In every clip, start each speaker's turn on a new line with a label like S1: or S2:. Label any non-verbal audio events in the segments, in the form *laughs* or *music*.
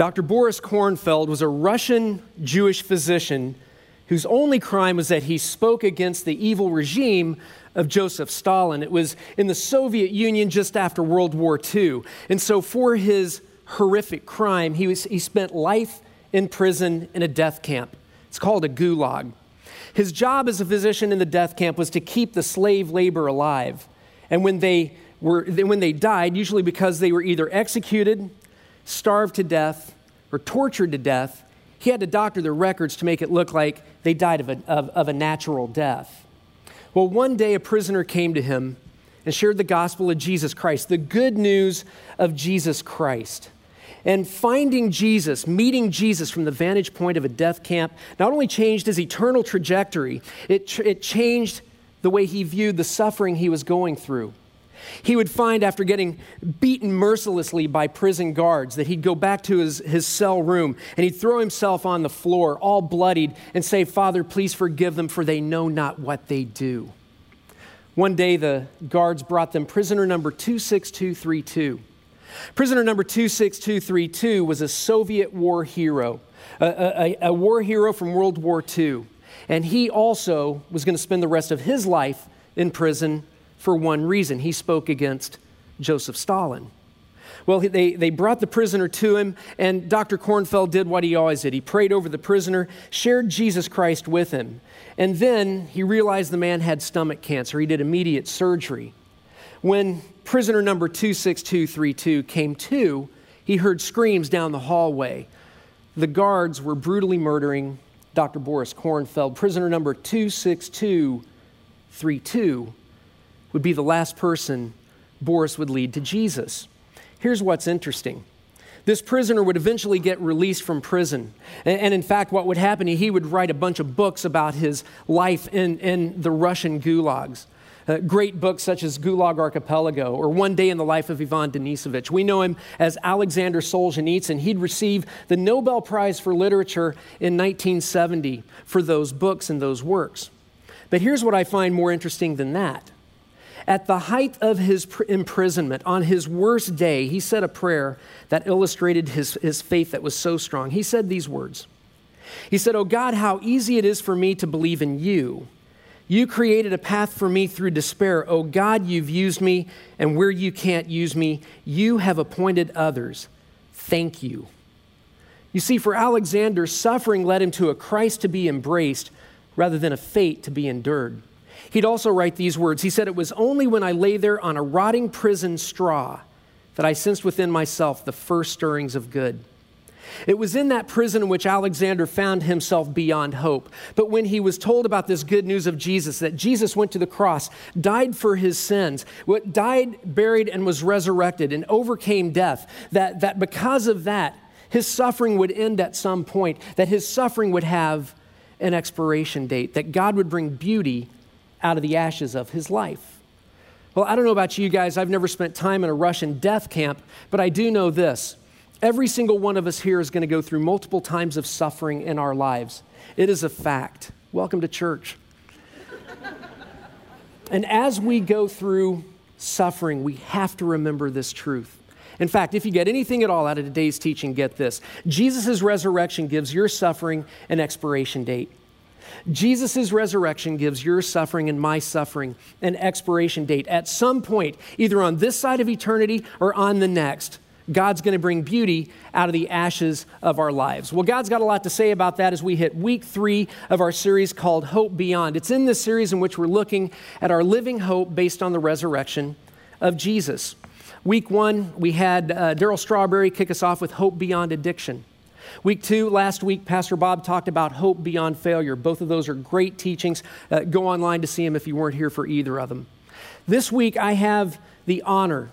S1: Dr. Boris Kornfeld was a Russian Jewish physician whose only crime was that he spoke against the evil regime of Joseph Stalin. It was in the Soviet Union just after World War II. And so, for his horrific crime, he, was, he spent life in prison in a death camp. It's called a gulag. His job as a physician in the death camp was to keep the slave labor alive. And when they, were, when they died, usually because they were either executed, starved to death, or tortured to death, he had to doctor their records to make it look like they died of a, of, of a natural death. Well, one day a prisoner came to him and shared the gospel of Jesus Christ, the good news of Jesus Christ. And finding Jesus, meeting Jesus from the vantage point of a death camp, not only changed his eternal trajectory, it, it changed the way he viewed the suffering he was going through. He would find after getting beaten mercilessly by prison guards that he'd go back to his, his cell room and he'd throw himself on the floor, all bloodied, and say, Father, please forgive them, for they know not what they do. One day, the guards brought them prisoner number 26232. Prisoner number 26232 was a Soviet war hero, a, a, a war hero from World War II. And he also was going to spend the rest of his life in prison for one reason he spoke against Joseph Stalin. Well, they, they brought the prisoner to him, and Dr. Kornfeld did what he always did. He prayed over the prisoner, shared Jesus Christ with him, and then he realized the man had stomach cancer. He did immediate surgery. When prisoner number 26232 came to, he heard screams down the hallway. The guards were brutally murdering Dr. Boris Kornfeld. Prisoner number 26232 would be the last person Boris would lead to Jesus. Here's what's interesting. This prisoner would eventually get released from prison. And, in fact, what would happen, he would write a bunch of books about his life in, in the Russian gulags. Uh, great books such as Gulag Archipelago or One Day in the Life of Ivan Denisovich. We know him as Alexander Solzhenitsyn. He'd received the Nobel Prize for Literature in 1970 for those books and those works. But here's what I find more interesting than that at the height of his imprisonment, on his worst day, he said a prayer that illustrated his, his faith that was so strong. He said these words He said, Oh God, how easy it is for me to believe in you. You created a path for me through despair. Oh God, you've used me, and where you can't use me, you have appointed others. Thank you. You see, for Alexander, suffering led him to a Christ to be embraced rather than a fate to be endured. He'd also write these words. He said, It was only when I lay there on a rotting prison straw that I sensed within myself the first stirrings of good. It was in that prison in which Alexander found himself beyond hope. But when he was told about this good news of Jesus, that Jesus went to the cross, died for his sins, died, buried, and was resurrected and overcame death, that, that because of that, his suffering would end at some point, that his suffering would have an expiration date, that God would bring beauty out of the ashes of his life. Well, I don't know about you guys, I've never spent time in a Russian death camp, but I do know this. Every single one of us here is going to go through multiple times of suffering in our lives. It is a fact. Welcome to church. *laughs* and as we go through suffering, we have to remember this truth. In fact, if you get anything at all out of today's teaching, get this Jesus' resurrection gives your suffering an expiration date. Jesus' resurrection gives your suffering and my suffering an expiration date. At some point, either on this side of eternity or on the next, God's going to bring beauty out of the ashes of our lives. Well, God's got a lot to say about that as we hit week three of our series called Hope Beyond. It's in this series in which we're looking at our living hope based on the resurrection of Jesus. Week one, we had uh, Darryl Strawberry kick us off with Hope Beyond Addiction. Week two, last week, Pastor Bob talked about hope beyond failure. Both of those are great teachings. Uh, go online to see them if you weren't here for either of them. This week, I have the honor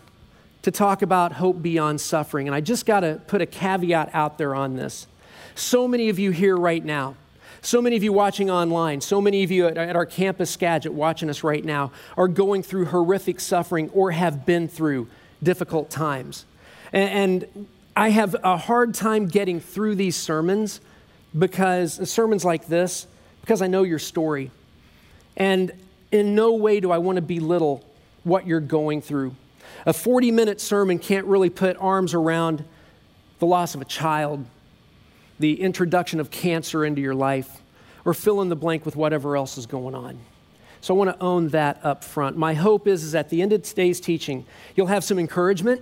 S1: to talk about hope beyond suffering. And I just got to put a caveat out there on this. So many of you here right now, so many of you watching online, so many of you at, at our campus Skagit watching us right now are going through horrific suffering or have been through difficult times. And, and I have a hard time getting through these sermons because sermons like this, because I know your story. And in no way do I want to belittle what you're going through. A 40 minute sermon can't really put arms around the loss of a child, the introduction of cancer into your life, or fill in the blank with whatever else is going on. So I want to own that up front. My hope is, is at the end of today's teaching, you'll have some encouragement,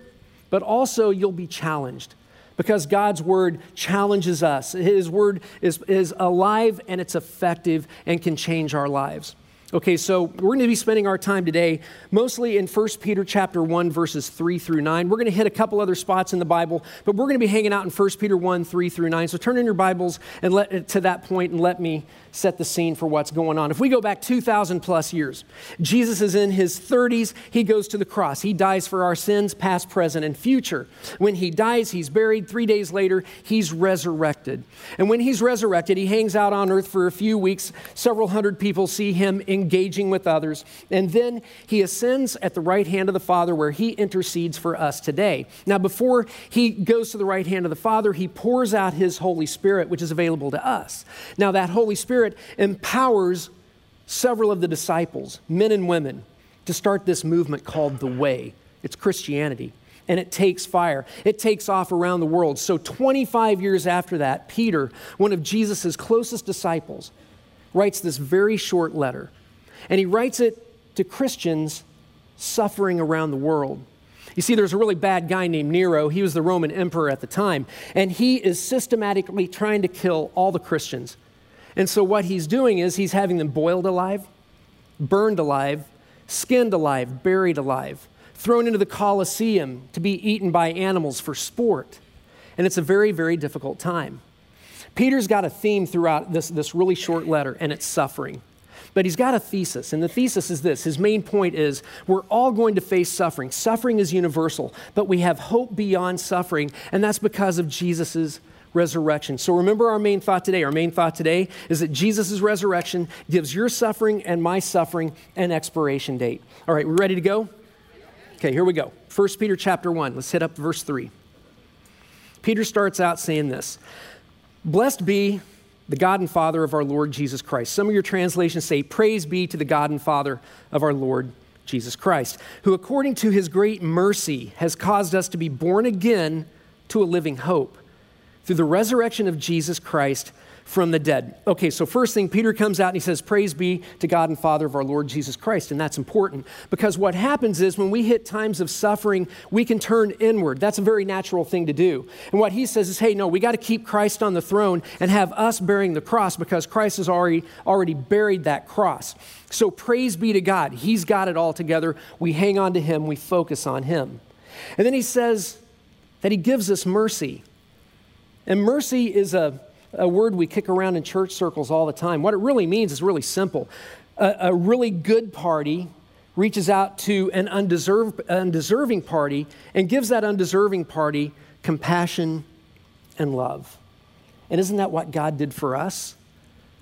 S1: but also you'll be challenged because God's word challenges us. His word is, is alive and it's effective and can change our lives. Okay, so we're going to be spending our time today mostly in 1 Peter chapter 1 verses 3 through 9. We're going to hit a couple other spots in the Bible, but we're going to be hanging out in 1 Peter 1 3 through 9. So turn in your Bibles and let to that point and let me set the scene for what's going on. If we go back 2,000 plus years, Jesus is in his 30s. He goes to the cross. He dies for our sins, past, present, and future. When he dies, he's buried. Three days later, he's resurrected. And when he's resurrected, he hangs out on earth for a few weeks. Several hundred people see him engaging with others. And then he ascends at the right hand of the Father where he intercedes for us today. Now, before he goes to the right hand of the Father, he pours out his Holy Spirit, which is available to us. Now, that Holy Spirit empowers several of the disciples, men and women, to start this movement called the Way. It's Christianity. And it takes fire. It takes off around the world. So, 25 years after that, Peter, one of Jesus' closest disciples, writes this very short letter. And he writes it to Christians suffering around the world. You see, there's a really bad guy named Nero. He was the Roman emperor at the time. And he is systematically trying to kill all the Christians. And so what he's doing is he's having them boiled alive, burned alive, skinned alive, buried alive, thrown into the Colosseum to be eaten by animals for sport. And it's a very, very difficult time. Peter's got a theme throughout this, this really short letter, and it's suffering. But he's got a thesis, and the thesis is this. His main point is we're all going to face suffering. Suffering is universal, but we have hope beyond suffering, and that's because of Jesus' resurrection. So remember our main thought today. Our main thought today is that Jesus' resurrection gives your suffering and my suffering an expiration date. All right, we ready to go? Okay, here we go. 1 Peter chapter 1. Let's hit up verse 3. Peter starts out saying this Blessed be the God and Father of our Lord Jesus Christ. Some of your translations say, Praise be to the God and Father of our Lord Jesus Christ, who according to his great mercy has caused us to be born again to a living hope through the resurrection of Jesus Christ from the dead. Okay, so first thing, Peter comes out and he says, Praise be to God and Father of our Lord Jesus Christ. And that's important because what happens is when we hit times of suffering, we can turn inward. That's a very natural thing to do. And what he says is, Hey, no, we got to keep Christ on the throne and have us bearing the cross because Christ has already, already buried that cross. So praise be to God. He's got it all together. We hang on to him, we focus on him. And then he says that he gives us mercy. And mercy is a, a word we kick around in church circles all the time. What it really means is really simple. A, a really good party reaches out to an undeserved, undeserving party and gives that undeserving party compassion and love. And isn't that what God did for us?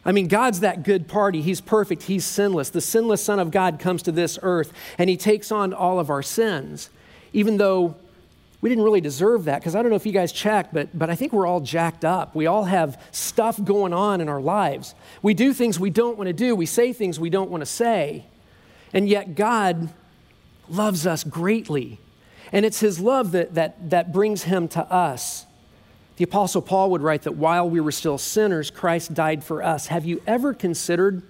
S1: I mean, God's that good party. He's perfect. He's sinless. The sinless Son of God comes to this earth and he takes on all of our sins, even though we didn't really deserve that because I don't know if you guys checked, but, but I think we're all jacked up. We all have stuff going on in our lives. We do things we don't want to do, we say things we don't want to say. And yet, God loves us greatly. And it's His love that, that, that brings Him to us. The Apostle Paul would write that while we were still sinners, Christ died for us. Have you ever considered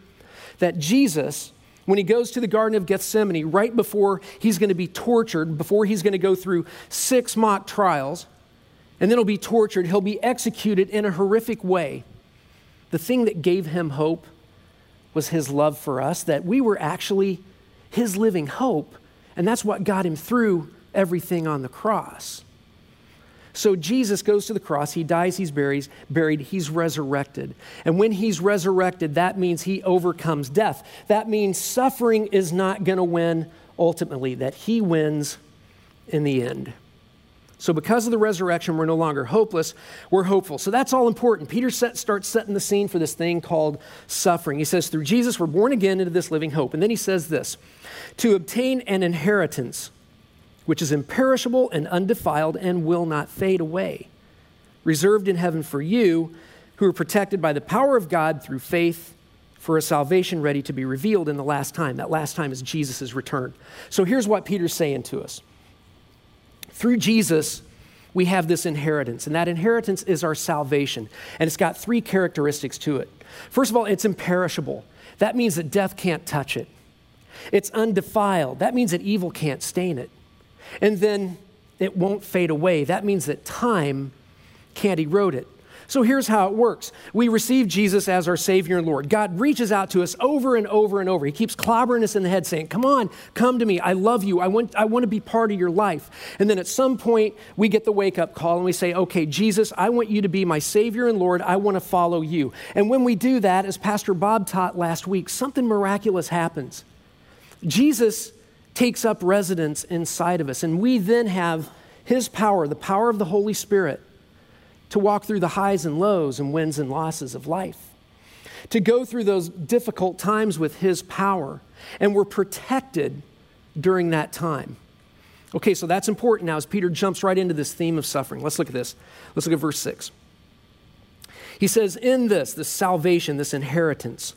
S1: that Jesus, when he goes to the Garden of Gethsemane, right before he's going to be tortured, before he's going to go through six mock trials, and then he'll be tortured, he'll be executed in a horrific way. The thing that gave him hope was his love for us, that we were actually his living hope, and that's what got him through everything on the cross. So Jesus goes to the cross, he dies, he's buried, buried, he's resurrected. And when he's resurrected, that means he overcomes death. That means suffering is not going to win ultimately, that he wins in the end. So, because of the resurrection, we're no longer hopeless, we're hopeful. So, that's all important. Peter set, starts setting the scene for this thing called suffering. He says, Through Jesus, we're born again into this living hope. And then he says this to obtain an inheritance which is imperishable and undefiled and will not fade away, reserved in heaven for you who are protected by the power of God through faith for a salvation ready to be revealed in the last time. That last time is Jesus' return. So here's what Peter's saying to us Through Jesus, we have this inheritance, and that inheritance is our salvation. And it's got three characteristics to it. First of all, it's imperishable. That means that death can't touch it. It's undefiled. That means that evil can't stain it. And then it won't fade away. That means that time can't erode it. So here's how it works we receive Jesus as our Savior and Lord. God reaches out to us over and over and over. He keeps clobbering us in the head, saying, Come on, come to me. I love you. I want, I want to be part of your life. And then at some point, we get the wake up call and we say, Okay, Jesus, I want you to be my Savior and Lord. I want to follow you. And when we do that, as Pastor Bob taught last week, something miraculous happens. Jesus takes up residence inside of us, and we then have his power, the power of the Holy Spirit to walk through the highs and lows and wins and losses of life, to go through those difficult times with His power. And we're protected during that time. Okay, so that's important now as Peter jumps right into this theme of suffering. Let's look at this. Let's look at verse 6. He says, In this, this salvation, this inheritance,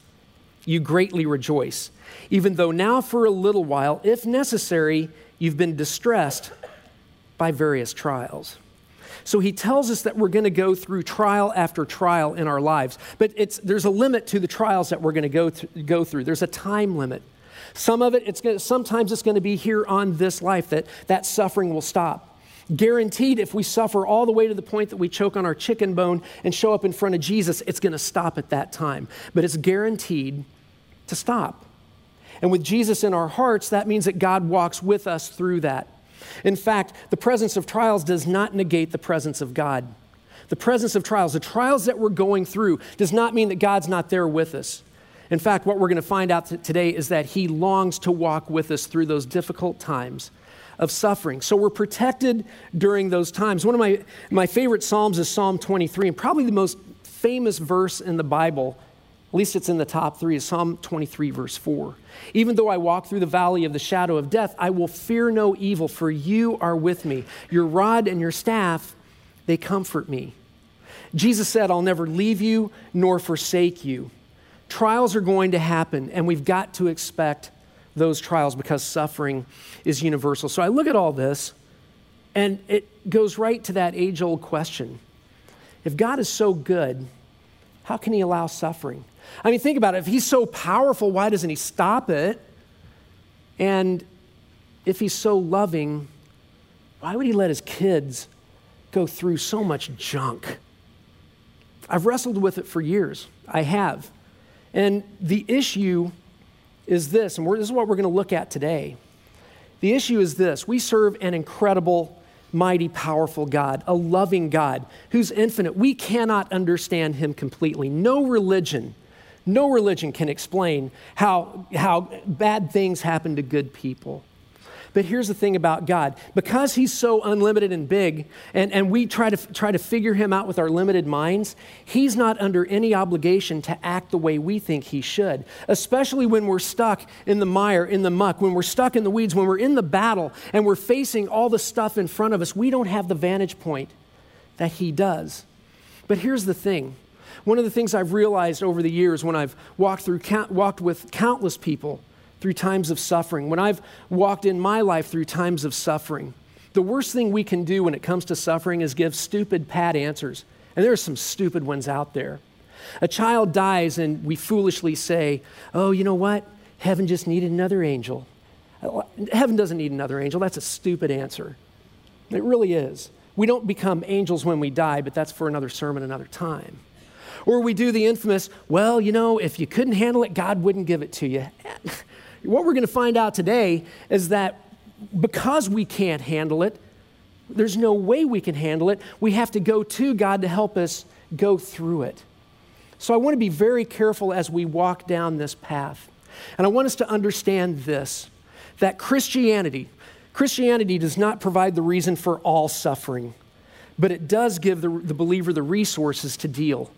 S1: you greatly rejoice, even though now for a little while, if necessary, you've been distressed by various trials. So he tells us that we're going to go through trial after trial in our lives. But there's a limit to the trials that we're going to go, th- go through, there's a time limit. Some of it, it's gonna, sometimes it's going to be here on this life that that suffering will stop. Guaranteed, if we suffer all the way to the point that we choke on our chicken bone and show up in front of Jesus, it's going to stop at that time. But it's guaranteed to stop. And with Jesus in our hearts, that means that God walks with us through that. In fact, the presence of trials does not negate the presence of God. The presence of trials, the trials that we're going through, does not mean that God's not there with us. In fact, what we're going to find out today is that He longs to walk with us through those difficult times of suffering. So we're protected during those times. One of my, my favorite Psalms is Psalm 23, and probably the most famous verse in the Bible least it's in the top three, is Psalm 23, verse 4. Even though I walk through the valley of the shadow of death, I will fear no evil, for you are with me. Your rod and your staff, they comfort me. Jesus said, I'll never leave you nor forsake you. Trials are going to happen, and we've got to expect those trials because suffering is universal. So I look at all this, and it goes right to that age old question if God is so good, how can He allow suffering? I mean, think about it. If he's so powerful, why doesn't he stop it? And if he's so loving, why would he let his kids go through so much junk? I've wrestled with it for years. I have. And the issue is this, and this is what we're going to look at today. The issue is this we serve an incredible, mighty, powerful God, a loving God who's infinite. We cannot understand him completely. No religion no religion can explain how, how bad things happen to good people. But here's the thing about God because He's so unlimited and big, and, and we try to, try to figure Him out with our limited minds, He's not under any obligation to act the way we think He should, especially when we're stuck in the mire, in the muck, when we're stuck in the weeds, when we're in the battle, and we're facing all the stuff in front of us. We don't have the vantage point that He does. But here's the thing one of the things I've realized over the years when I've walked, through, walked with countless people through times of suffering, when I've walked in my life through times of suffering, the worst thing we can do when it comes to suffering is give stupid, pat answers. And there are some stupid ones out there. A child dies, and we foolishly say, Oh, you know what? Heaven just needed another angel. Heaven doesn't need another angel. That's a stupid answer. It really is. We don't become angels when we die, but that's for another sermon another time. Or we do the infamous, well, you know, if you couldn't handle it, God wouldn't give it to you. *laughs* what we're going to find out today is that because we can't handle it, there's no way we can handle it. We have to go to God to help us go through it. So I want to be very careful as we walk down this path. And I want us to understand this that Christianity, Christianity does not provide the reason for all suffering, but it does give the, the believer the resources to deal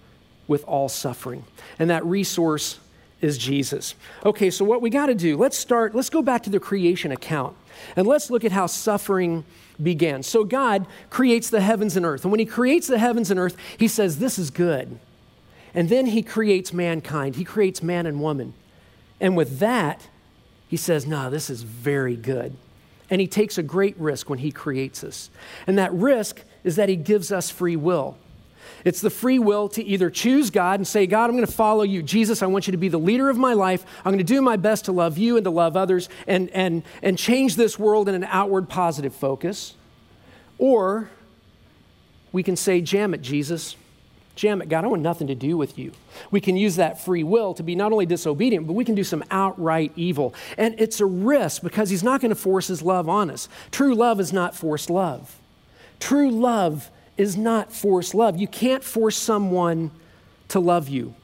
S1: with all suffering. And that resource is Jesus. Okay, so what we got to do, let's start, let's go back to the creation account and let's look at how suffering began. So God creates the heavens and earth. And when He creates the heavens and earth, He says, This is good. And then He creates mankind, He creates man and woman. And with that, He says, No, this is very good. And He takes a great risk when He creates us. And that risk is that he gives us free will. It's the free will to either choose God and say, God, I'm going to follow you. Jesus, I want you to be the leader of my life. I'm going to do my best to love you and to love others and, and, and change this world in an outward positive focus. Or we can say, Jam it, Jesus. Jam it, God, I want nothing to do with you. We can use that free will to be not only disobedient, but we can do some outright evil. And it's a risk because He's not going to force His love on us. True love is not forced love. True love is not forced love. You can't force someone to love you.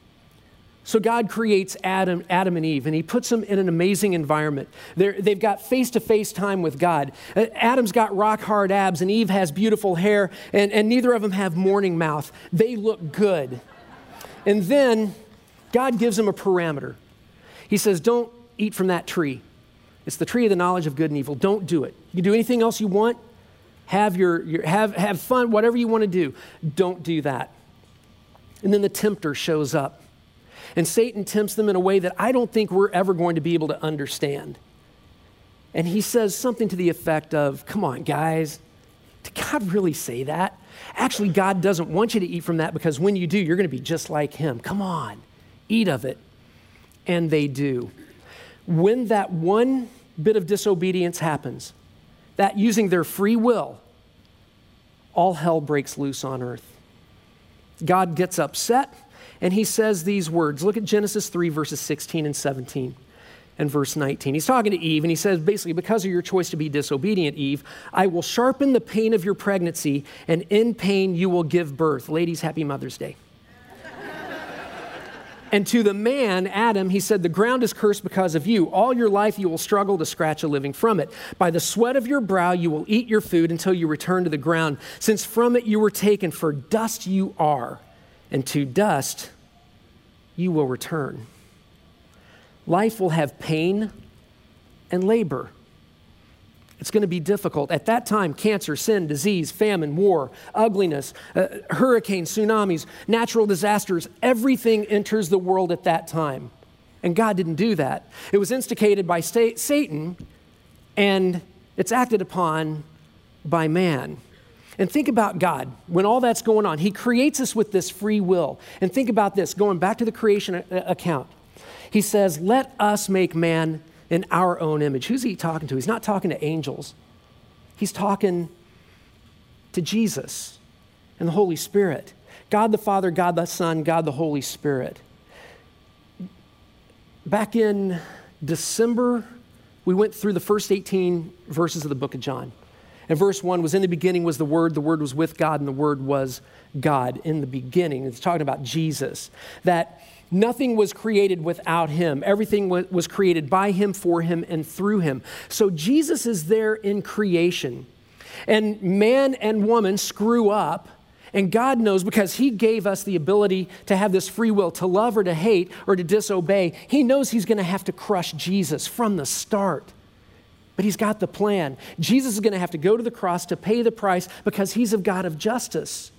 S1: So God creates Adam, Adam and Eve, and He puts them in an amazing environment. they have got face to face time with God. Uh, Adam's got rock hard abs, and Eve has beautiful hair, and, and neither of them have morning mouth. They look good. And then God gives them a parameter. He says, Don't eat from that tree. It's the tree of the knowledge of good and evil. Don't do it. You can do anything else you want, have, your, your, have, have fun, whatever you want to do. Don't do that. And then the tempter shows up. And Satan tempts them in a way that I don't think we're ever going to be able to understand. And he says something to the effect of, Come on, guys, did God really say that? Actually, God doesn't want you to eat from that because when you do, you're going to be just like him. Come on, eat of it. And they do. When that one bit of disobedience happens, that using their free will, all hell breaks loose on earth. God gets upset and he says these words. Look at Genesis 3, verses 16 and 17 and verse 19. He's talking to Eve, and he says basically, because of your choice to be disobedient, Eve, I will sharpen the pain of your pregnancy, and in pain you will give birth. Ladies, happy Mother's Day. And to the man, Adam, he said, The ground is cursed because of you. All your life you will struggle to scratch a living from it. By the sweat of your brow you will eat your food until you return to the ground, since from it you were taken, for dust you are, and to dust you will return. Life will have pain and labor. It's going to be difficult. At that time, cancer, sin, disease, famine, war, ugliness, uh, hurricanes, tsunamis, natural disasters, everything enters the world at that time. And God didn't do that. It was instigated by sta- Satan and it's acted upon by man. And think about God when all that's going on. He creates us with this free will. And think about this going back to the creation account. He says, Let us make man in our own image. Who's he talking to? He's not talking to angels, he's talking to Jesus and the Holy Spirit. God the Father, God the Son, God the Holy Spirit. Back in December, we went through the first 18 verses of the book of John. And verse 1 was In the beginning was the Word, the Word was with God, and the Word was God. In the beginning, it's talking about Jesus. That Nothing was created without him. Everything was created by him, for him, and through him. So Jesus is there in creation. And man and woman screw up. And God knows because He gave us the ability to have this free will to love or to hate or to disobey. He knows He's going to have to crush Jesus from the start. But He's got the plan. Jesus is going to have to go to the cross to pay the price because He's a God of justice.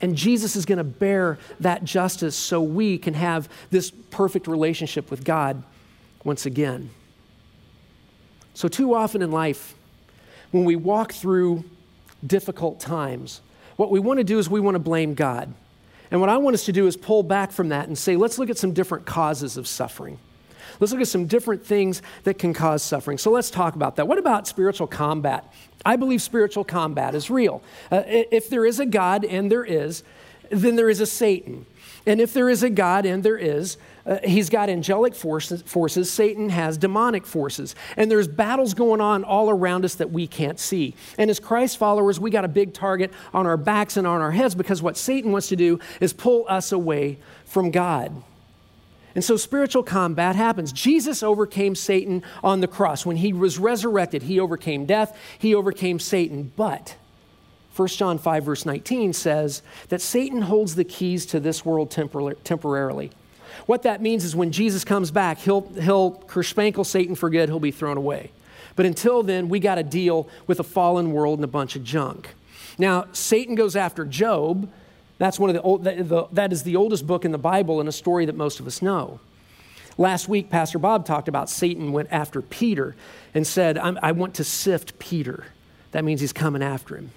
S1: And Jesus is going to bear that justice so we can have this perfect relationship with God once again. So, too often in life, when we walk through difficult times, what we want to do is we want to blame God. And what I want us to do is pull back from that and say, let's look at some different causes of suffering. Let's look at some different things that can cause suffering. So let's talk about that. What about spiritual combat? I believe spiritual combat is real. Uh, if there is a God, and there is, then there is a Satan. And if there is a God, and there is, uh, he's got angelic forces, forces, Satan has demonic forces. And there's battles going on all around us that we can't see. And as Christ followers, we got a big target on our backs and on our heads because what Satan wants to do is pull us away from God. And so spiritual combat happens. Jesus overcame Satan on the cross. When he was resurrected, he overcame death, he overcame Satan. But 1 John 5, verse 19 says that Satan holds the keys to this world temporarily. What that means is when Jesus comes back, he'll, he'll kerspankle Satan for good, he'll be thrown away. But until then, we got to deal with a fallen world and a bunch of junk. Now, Satan goes after Job that's one of the, old, the, the, that is the oldest book in the Bible and a story that most of us know. Last week, Pastor Bob talked about Satan went after Peter and said, I want to sift Peter. That means he's coming after him.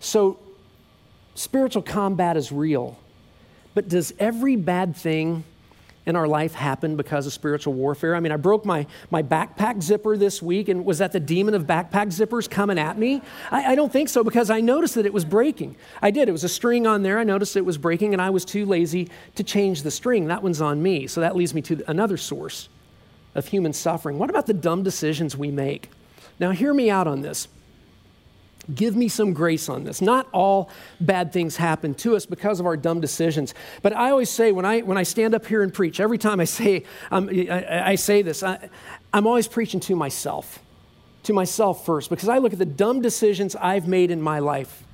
S1: So, spiritual combat is real. But does every bad thing in our life happen because of spiritual warfare? I mean, I broke my, my backpack zipper this week, and was that the demon of backpack zippers coming at me? I, I don't think so because I noticed that it was breaking. I did. It was a string on there. I noticed it was breaking, and I was too lazy to change the string. That one's on me. So that leads me to another source of human suffering. What about the dumb decisions we make? Now, hear me out on this. Give me some grace on this. Not all bad things happen to us because of our dumb decisions. But I always say when I, when I stand up here and preach, every time I say, um, I, I, say this, I, I'm always preaching to myself, to myself first, because I look at the dumb decisions I've made in my life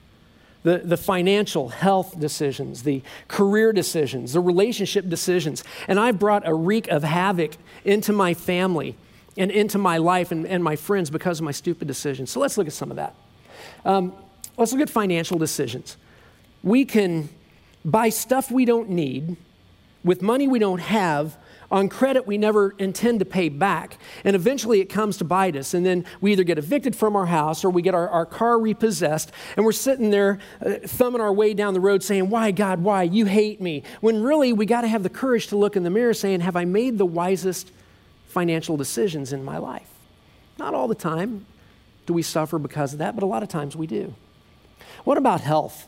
S1: the, the financial health decisions, the career decisions, the relationship decisions. And I've brought a reek of havoc into my family and into my life and, and my friends because of my stupid decisions. So let's look at some of that. Um, let's look at financial decisions. We can buy stuff we don't need with money we don't have on credit we never intend to pay back. And eventually it comes to bite us. And then we either get evicted from our house or we get our, our car repossessed. And we're sitting there uh, thumbing our way down the road saying, Why, God, why? You hate me. When really we got to have the courage to look in the mirror saying, Have I made the wisest financial decisions in my life? Not all the time do we suffer because of that, but a lot of times we do. What about health?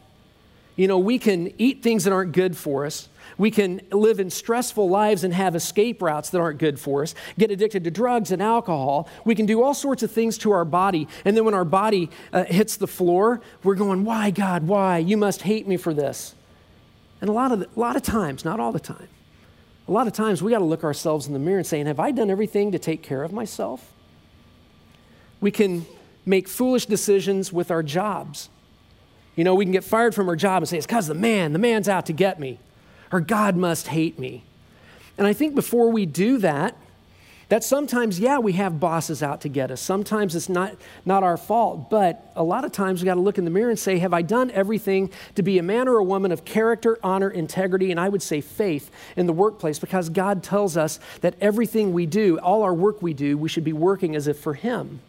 S1: You know, we can eat things that aren't good for us. We can live in stressful lives and have escape routes that aren't good for us, get addicted to drugs and alcohol. We can do all sorts of things to our body. And then when our body uh, hits the floor, we're going, Why, God, why? You must hate me for this. And a lot of, the, a lot of times, not all the time, a lot of times we got to look ourselves in the mirror and saying, Have I done everything to take care of myself? We can make foolish decisions with our jobs. You know, we can get fired from our job and say, it's because the man, the man's out to get me, or God must hate me. And I think before we do that, that sometimes, yeah, we have bosses out to get us. Sometimes it's not, not our fault, but a lot of times we got to look in the mirror and say, Have I done everything to be a man or a woman of character, honor, integrity, and I would say faith in the workplace? Because God tells us that everything we do, all our work we do, we should be working as if for Him.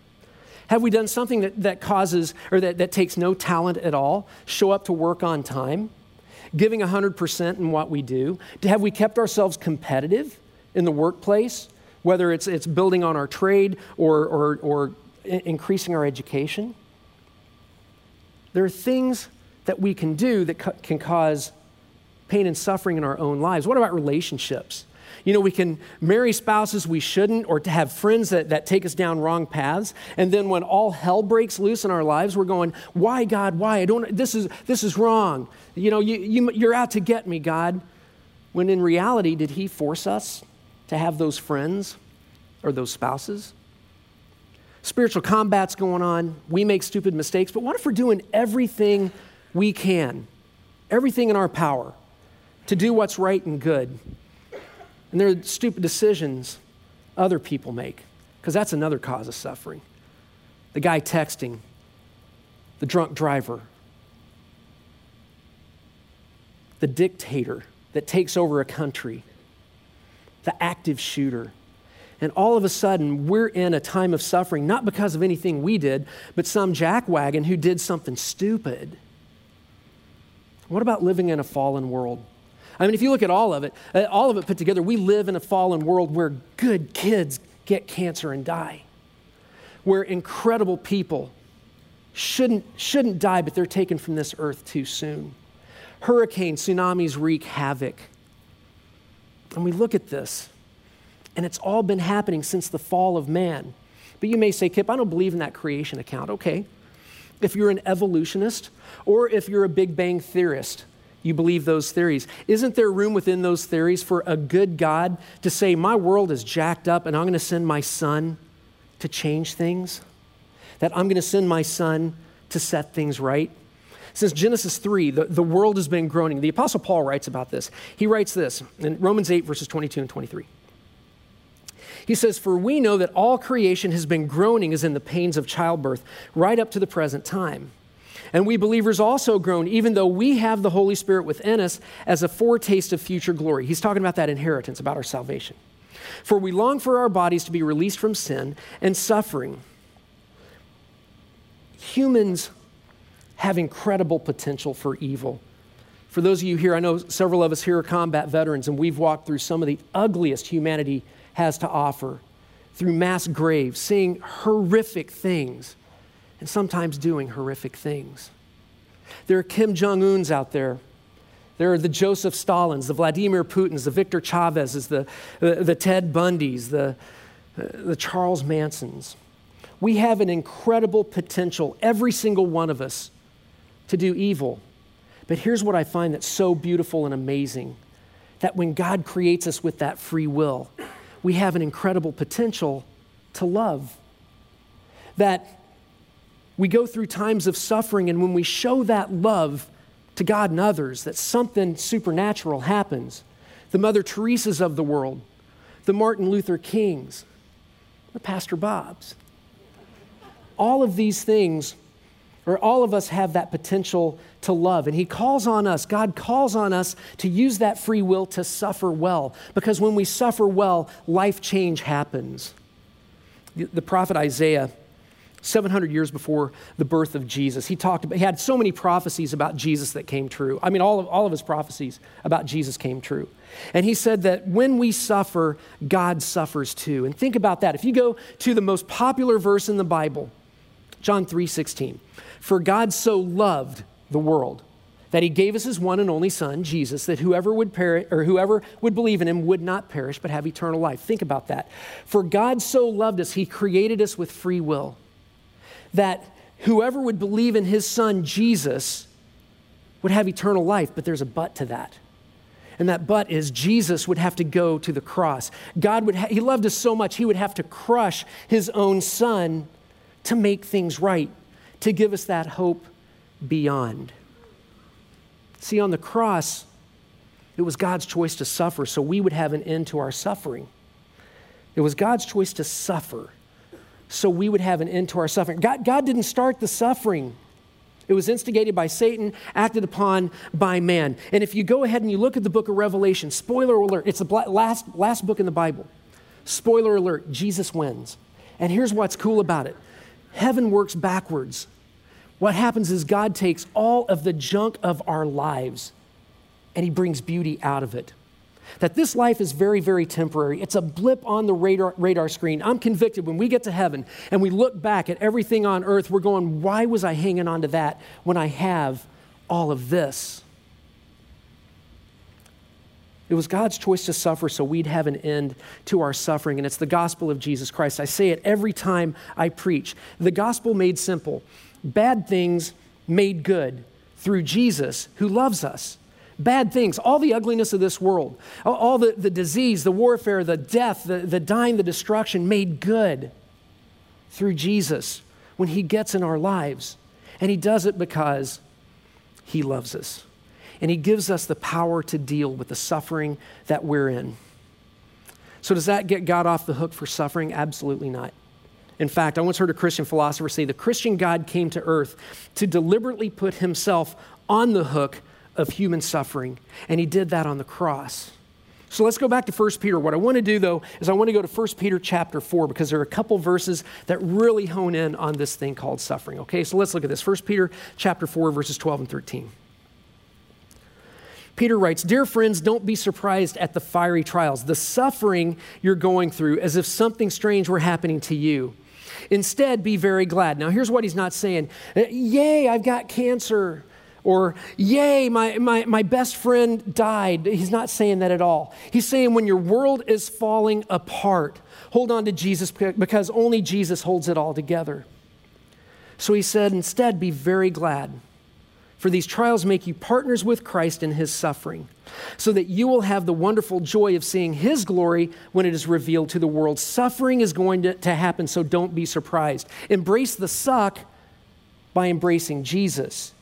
S1: Have we done something that, that causes or that, that takes no talent at all? Show up to work on time? Giving 100% in what we do? Have we kept ourselves competitive in the workplace, whether it's, it's building on our trade or, or, or increasing our education? There are things that we can do that ca- can cause pain and suffering in our own lives. What about relationships? You know, we can marry spouses we shouldn't or to have friends that, that take us down wrong paths. And then when all hell breaks loose in our lives, we're going, why, God, why? I don't, this is, this is wrong. You know, you, you, you're out to get me, God. When in reality, did he force us to have those friends or those spouses? Spiritual combat's going on. We make stupid mistakes. But what if we're doing everything we can, everything in our power to do what's right and good? And there are stupid decisions other people make, because that's another cause of suffering. The guy texting, the drunk driver, the dictator that takes over a country, the active shooter. And all of a sudden, we're in a time of suffering, not because of anything we did, but some jackwagon who did something stupid. What about living in a fallen world? I mean, if you look at all of it, uh, all of it put together, we live in a fallen world where good kids get cancer and die, where incredible people shouldn't, shouldn't die, but they're taken from this earth too soon. Hurricanes, tsunamis wreak havoc. And we look at this, and it's all been happening since the fall of man. But you may say, Kip, I don't believe in that creation account. Okay. If you're an evolutionist or if you're a Big Bang theorist, you believe those theories. Isn't there room within those theories for a good God to say, My world is jacked up and I'm going to send my son to change things? That I'm going to send my son to set things right? Since Genesis 3, the, the world has been groaning. The Apostle Paul writes about this. He writes this in Romans 8, verses 22 and 23. He says, For we know that all creation has been groaning as in the pains of childbirth right up to the present time. And we believers also groan, even though we have the Holy Spirit within us as a foretaste of future glory. He's talking about that inheritance, about our salvation. For we long for our bodies to be released from sin and suffering. Humans have incredible potential for evil. For those of you here, I know several of us here are combat veterans, and we've walked through some of the ugliest humanity has to offer through mass graves, seeing horrific things, and sometimes doing horrific things. There are Kim Jong uns out there. There are the Joseph Stalins, the Vladimir Putins, the Victor Chavez's, the, the, the Ted Bundys, the, uh, the Charles Mansons. We have an incredible potential, every single one of us, to do evil. But here's what I find that's so beautiful and amazing that when God creates us with that free will, we have an incredible potential to love. That we go through times of suffering, and when we show that love to God and others, that something supernatural happens. The Mother Teresa's of the world, the Martin Luther Kings, the Pastor Bob's. All of these things, or all of us have that potential to love. And He calls on us, God calls on us to use that free will to suffer well. Because when we suffer well, life change happens. The prophet Isaiah 700 years before the birth of Jesus. He talked about, he had so many prophecies about Jesus that came true. I mean, all of, all of his prophecies about Jesus came true. And he said that when we suffer, God suffers too. And think about that. If you go to the most popular verse in the Bible, John 3 16, for God so loved the world that he gave us his one and only son jesus that whoever would perish or whoever would believe in him would not perish but have eternal life think about that for god so loved us he created us with free will that whoever would believe in his son Jesus would have eternal life, but there's a but to that. And that but is Jesus would have to go to the cross. God would ha- he loved us so much he would have to crush his own son to make things right, to give us that hope beyond. See on the cross it was God's choice to suffer so we would have an end to our suffering. It was God's choice to suffer so we would have an end to our suffering. God, God didn't start the suffering. It was instigated by Satan, acted upon by man. And if you go ahead and you look at the book of Revelation, spoiler alert, it's the last, last book in the Bible. Spoiler alert, Jesus wins. And here's what's cool about it heaven works backwards. What happens is God takes all of the junk of our lives and he brings beauty out of it that this life is very, very temporary. It's a blip on the radar, radar screen. I'm convicted when we get to heaven and we look back at everything on earth, we're going, why was I hanging on to that when I have all of this? It was God's choice to suffer so we'd have an end to our suffering, and it's the gospel of Jesus Christ. I say it every time I preach. The gospel made simple, bad things made good through Jesus who loves us bad things, all the ugliness of this world, all the, the disease, the warfare, the death, the, the dying, the destruction made good through Jesus when He gets in our lives. And He does it because He loves us. And He gives us the power to deal with the suffering that we're in. So, does that get God off the hook for suffering? Absolutely not. In fact, I once heard a Christian philosopher say the Christian God came to earth to deliberately put himself on the hook of human suffering, and he did that on the cross. So let's go back to 1 Peter. What I want to do though is I want to go to 1 Peter chapter 4 because there are a couple verses that really hone in on this thing called suffering. Okay, so let's look at this. 1 Peter chapter 4 verses 12 and 13. Peter writes, Dear friends, don't be surprised at the fiery trials, the suffering you're going through, as if something strange were happening to you. Instead, be very glad. Now, here's what he's not saying Yay, I've got cancer. Or, yay, my, my, my best friend died. He's not saying that at all. He's saying when your world is falling apart, hold on to Jesus because only Jesus holds it all together. So he said, instead, be very glad, for these trials make you partners with Christ in his suffering, so that you will have the wonderful joy of seeing his glory when it is revealed to the world. Suffering is going to, to happen, so don't be surprised. Embrace the suck by embracing Jesus.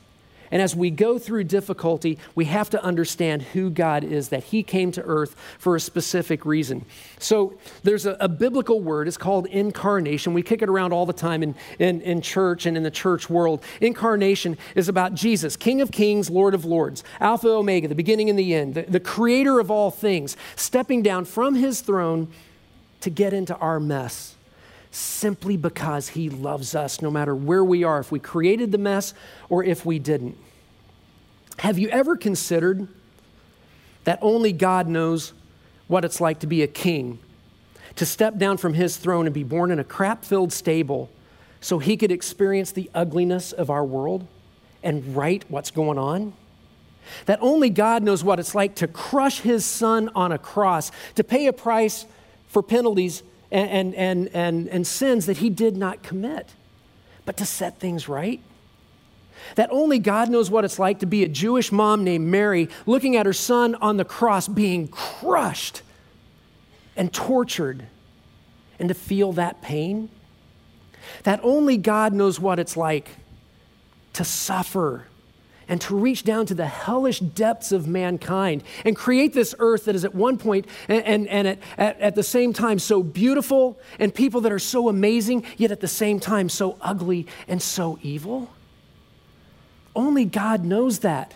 S1: And as we go through difficulty, we have to understand who God is, that He came to earth for a specific reason. So there's a, a biblical word, it's called incarnation. We kick it around all the time in, in, in church and in the church world. Incarnation is about Jesus, King of kings, Lord of lords, Alpha, Omega, the beginning and the end, the, the creator of all things, stepping down from His throne to get into our mess simply because He loves us, no matter where we are, if we created the mess or if we didn't. Have you ever considered that only God knows what it's like to be a king, to step down from His throne and be born in a crap filled stable so He could experience the ugliness of our world and right what's going on? That only God knows what it's like to crush his son on a cross, to pay a price for penalties and, and, and, and, sins that he did not commit, but to set things right. That only God knows what it's like to be a Jewish mom named Mary looking at her son on the cross being crushed and tortured and to feel that pain. That only God knows what it's like to suffer and to reach down to the hellish depths of mankind and create this earth that is at one point and, and, and at, at, at the same time so beautiful and people that are so amazing, yet at the same time so ugly and so evil? Only God knows that.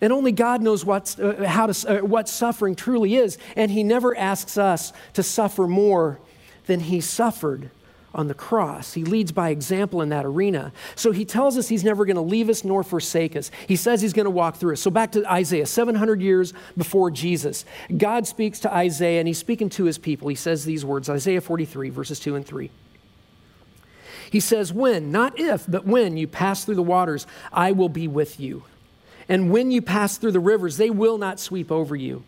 S1: And only God knows what's, uh, how to, uh, what suffering truly is. And He never asks us to suffer more than He suffered on the cross. He leads by example in that arena. So he tells us he's never going to leave us nor forsake us. He says he's going to walk through us. So back to Isaiah, 700 years before Jesus. God speaks to Isaiah and he's speaking to his people. He says these words Isaiah 43, verses 2 and 3. He says, When, not if, but when you pass through the waters, I will be with you. And when you pass through the rivers, they will not sweep over you.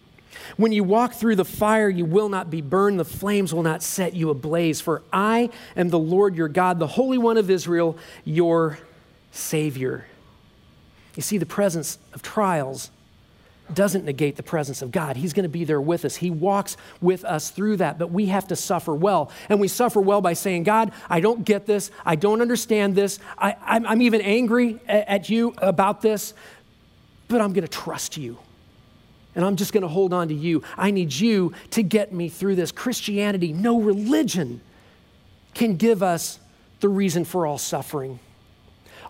S1: When you walk through the fire, you will not be burned, the flames will not set you ablaze. For I am the Lord your God, the Holy One of Israel, your Savior. You see, the presence of trials doesn't negate the presence of God. He's going to be there with us. He walks with us through that, but we have to suffer well. And we suffer well by saying, God, I don't get this. I don't understand this. I, am even angry at you about this, but I'm going to trust you and I'm just going to hold on to you. I need you to get me through this. Christianity, no religion can give us the reason for all suffering.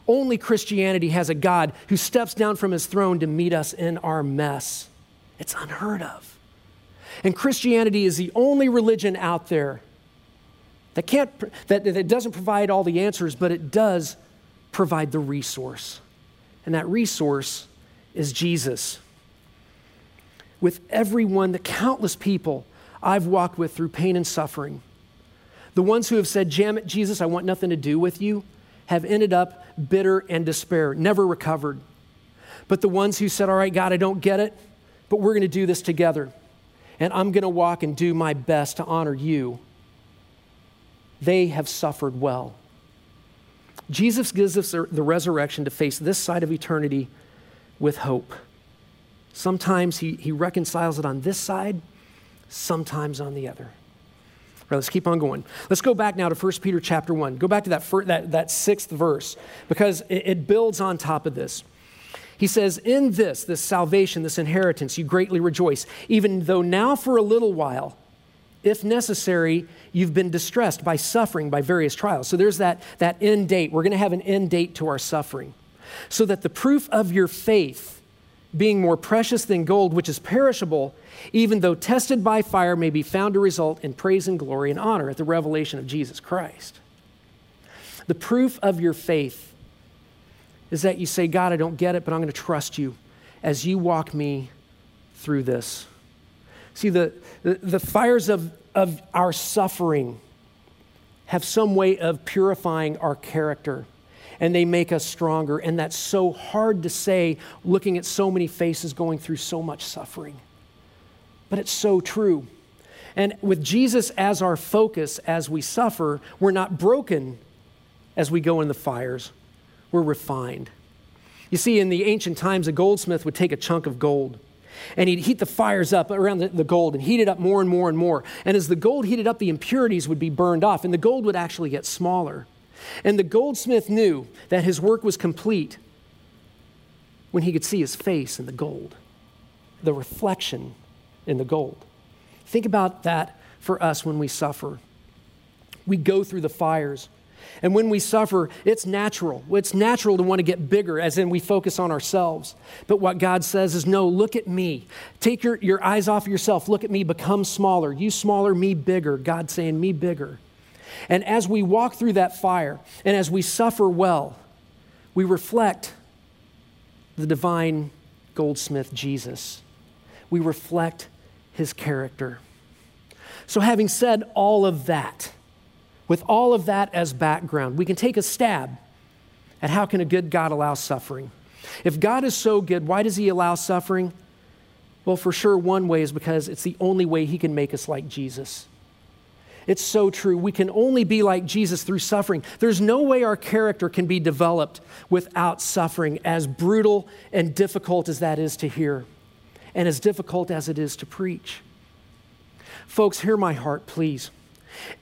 S1: Only Christianity has a God who steps down from his throne to meet us in our mess. It's unheard of. And Christianity is the only religion out there that can't that, that doesn't provide all the answers, but it does provide the resource. And that resource is Jesus with everyone, the countless people I've walked with through pain and suffering. The ones who have said, Jam it, Jesus, I want nothing to do with you, have ended up bitter and despair, never recovered. But the ones who said, All right, God, I don't get it, but we're going to do this together, and I'm going to walk and do my best to honor you, they have suffered well. Jesus gives us the resurrection to face this side of eternity with hope. Sometimes he, he reconciles it on this side, sometimes on the other. Right, let's keep on going. Let's go back now to 1 Peter chapter 1. Go back to that, first, that, that sixth verse because it, it builds on top of this. He says, In this, this salvation, this inheritance, you greatly rejoice, even though now for a little while, if necessary, you've been distressed by suffering by various trials. So there's that, that end date. We're going to have an end date to our suffering. So that the proof of your faith, being more precious than gold, which is perishable, even though tested by fire, may be found to result in praise and glory and honor at the revelation of Jesus Christ. The proof of your faith is that you say, God, I don't get it, but I'm going to trust you as you walk me through this. See, the, the, the fires of, of our suffering have some way of purifying our character and they make us stronger. And that's so hard to say looking at so many faces going through so much suffering. But it's so true. And with Jesus as our focus as we suffer, we're not broken as we go in the fires, we're refined. You see, in the ancient times, a goldsmith would take a chunk of gold and he'd heat the fires up around the, the, gold and heat it up more and more and more. And as the gold heated up, the impurities would be burned off, and the gold would actually get smaller. And the goldsmith knew that his work was complete when he could see his face in the gold, the reflection in the gold. Think about that for us when we suffer. We go through the fires. And when we suffer, it's natural. It's natural to want to get bigger, as in we focus on ourselves. But what God says is, no, look at me. Take your, your eyes off of yourself. Look at me. Become smaller. You smaller, me bigger. God saying, me bigger. And as we walk through that fire and as we suffer well, we reflect the divine goldsmith Jesus. We reflect his character. So, having said all of that, with all of that as background, we can take a stab at how can a good God allow suffering. If God is so good, why does he allow suffering? Well, for sure, one way is because it's the only way he can make us like Jesus. It's so true. We can only be like Jesus through suffering. There's no way our character can be developed without suffering, as brutal and difficult as that is to hear, and as difficult as it is to preach. Folks, hear my heart, please.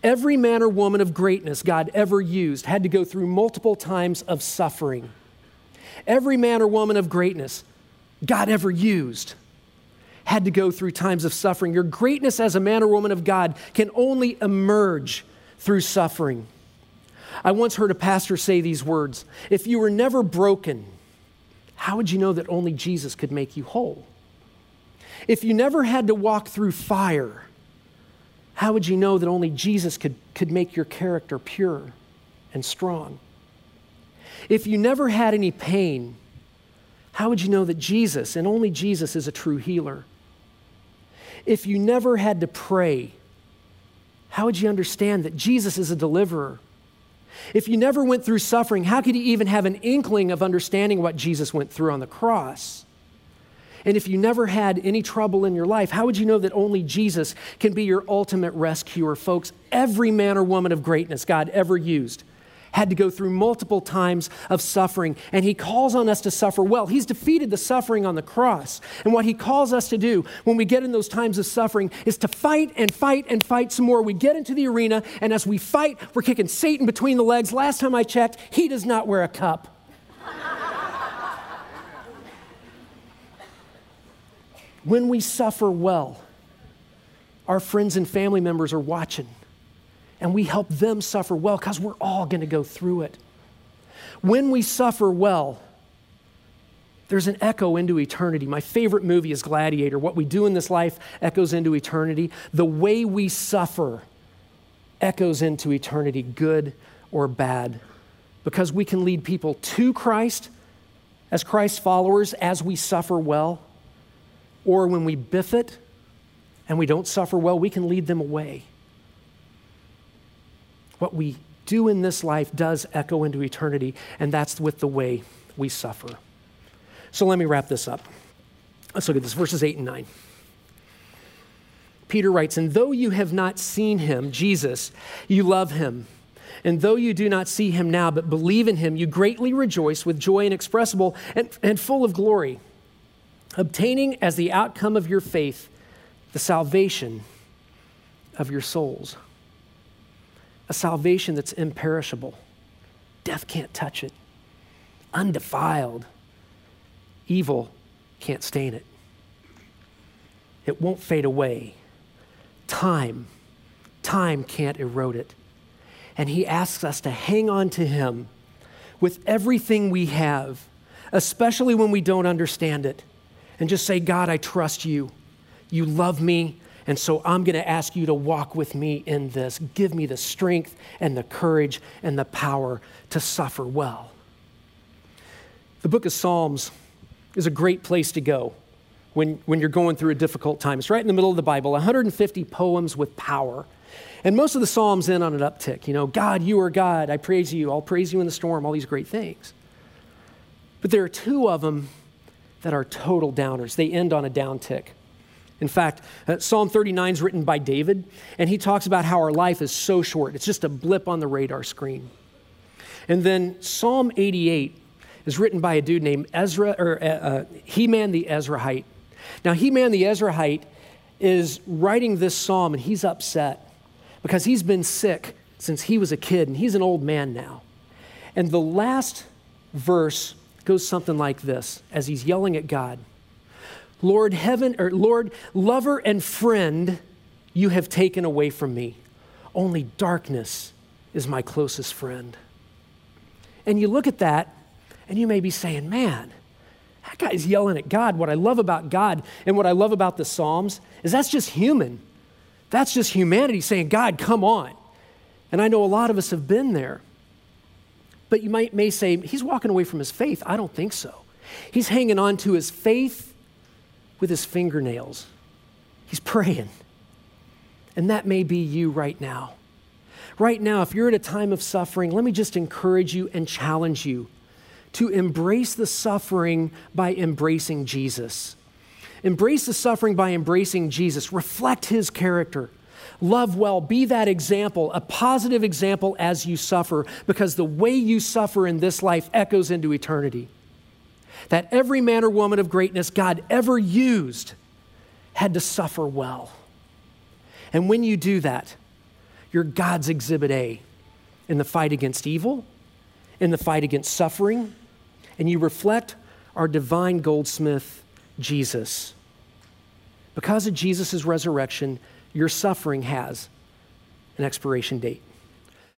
S1: Every man or woman of greatness God ever used had to go through multiple times of suffering. Every man or woman of greatness God ever used had to go through times of suffering. Your greatness as a man or woman of God can only emerge through suffering. I once heard a pastor say these words If you were never broken, how would you know that only Jesus could make you whole? If you never had to walk through fire, how would you know that only Jesus could, could make your character pure and strong? If you never had any pain, how would you know that Jesus and only Jesus is a true healer? If you never had to pray, how would you understand that Jesus is a deliverer? If you never went through suffering, how could you even have an inkling of understanding what Jesus went through on the cross? And if you never had any trouble in your life, how would you know that only Jesus can be your ultimate rescuer? Folks, every man or woman of greatness God ever used had to go through multiple times of suffering, and he calls on us to suffer well. He's defeated the suffering on the cross. And what he calls us to do when we get in those times of suffering is to fight and fight and fight some more. We get into the arena, and as we fight, we're kicking Satan between the legs. Last time I checked, he does not wear a cup. when we suffer well, our friends and family members are watching and we help them suffer well because we're all going to go through it. When we suffer well, there's an echo into eternity. My favorite movie is Gladiator. What we do in this life echoes into eternity. The way we suffer echoes into eternity, good or bad, because we can lead people to Christ as Christ's followers as we suffer well, or when we biff it and we don't suffer well, we can lead them away. What we do in this life does echo into eternity, and that's with the way we suffer. So let me wrap this up. Let's look at this verses 8 and 9. Peter writes, And though you have not seen him, Jesus, you love him. And though you do not see him now, but believe in him, you greatly rejoice with joy inexpressible and, and full of glory, obtaining as the outcome of your faith the salvation of your souls a salvation that's imperishable. Death can't touch it, undefiled. Evil can't stain it. It won't fade away. Time, time can't erode it. And he asks us to hang on to him with everything we have, especially when we don't understand it, and just say, God, I trust you. You love me. And so I'm going to ask you to walk with me in this. Give me the strength and the courage and the power to suffer well. The book of Psalms is a great place to go when, when you're going through a difficult time. It's right in the middle of the Bible 150 poems with power. And most of the Psalms end on an uptick. You know, God, you are God. I praise you. I'll praise you in the storm, all these great things. But there are two of them that are total downers. They end on a downtick. In fact, uh, Psalm 39 is written by David, and he talks about how our life is so short. It's just a blip on the radar screen. And then Psalm 88 is written by a dude named Ezra, or uh, uh, Heman the Ezrahite. Now, He Man the Ezrahite is writing this psalm, and he's upset because he's been sick since he was a kid, and he's an old man now. And the last verse goes something like this as he's yelling at God. Lord, heaven, or Lord, lover and friend, you have taken away from me. Only darkness is my closest friend. And you look at that, and you may be saying, man, that guy's yelling at God. What I love about God and what I love about the Psalms is that's just human. That's just humanity saying, God, come on. And I know a lot of us have been there. But you might, may say, he's walking away from his faith. I don't think so. He's hanging on to his faith with his fingernails. He's praying. And that may be you right now. Right now, if you're at a time of suffering, let me just encourage you and challenge you to embrace the suffering by embracing Jesus. Embrace the suffering by embracing Jesus. Reflect his character. Love well. Be that example, a positive example as you suffer, because the way you suffer in this life echoes into eternity. That every man or woman of greatness God ever used had to suffer well. And when you do that, you're God's exhibit A in the fight against evil, in the fight against suffering, and you reflect our divine goldsmith, Jesus. Because of Jesus' resurrection, your suffering has an expiration date.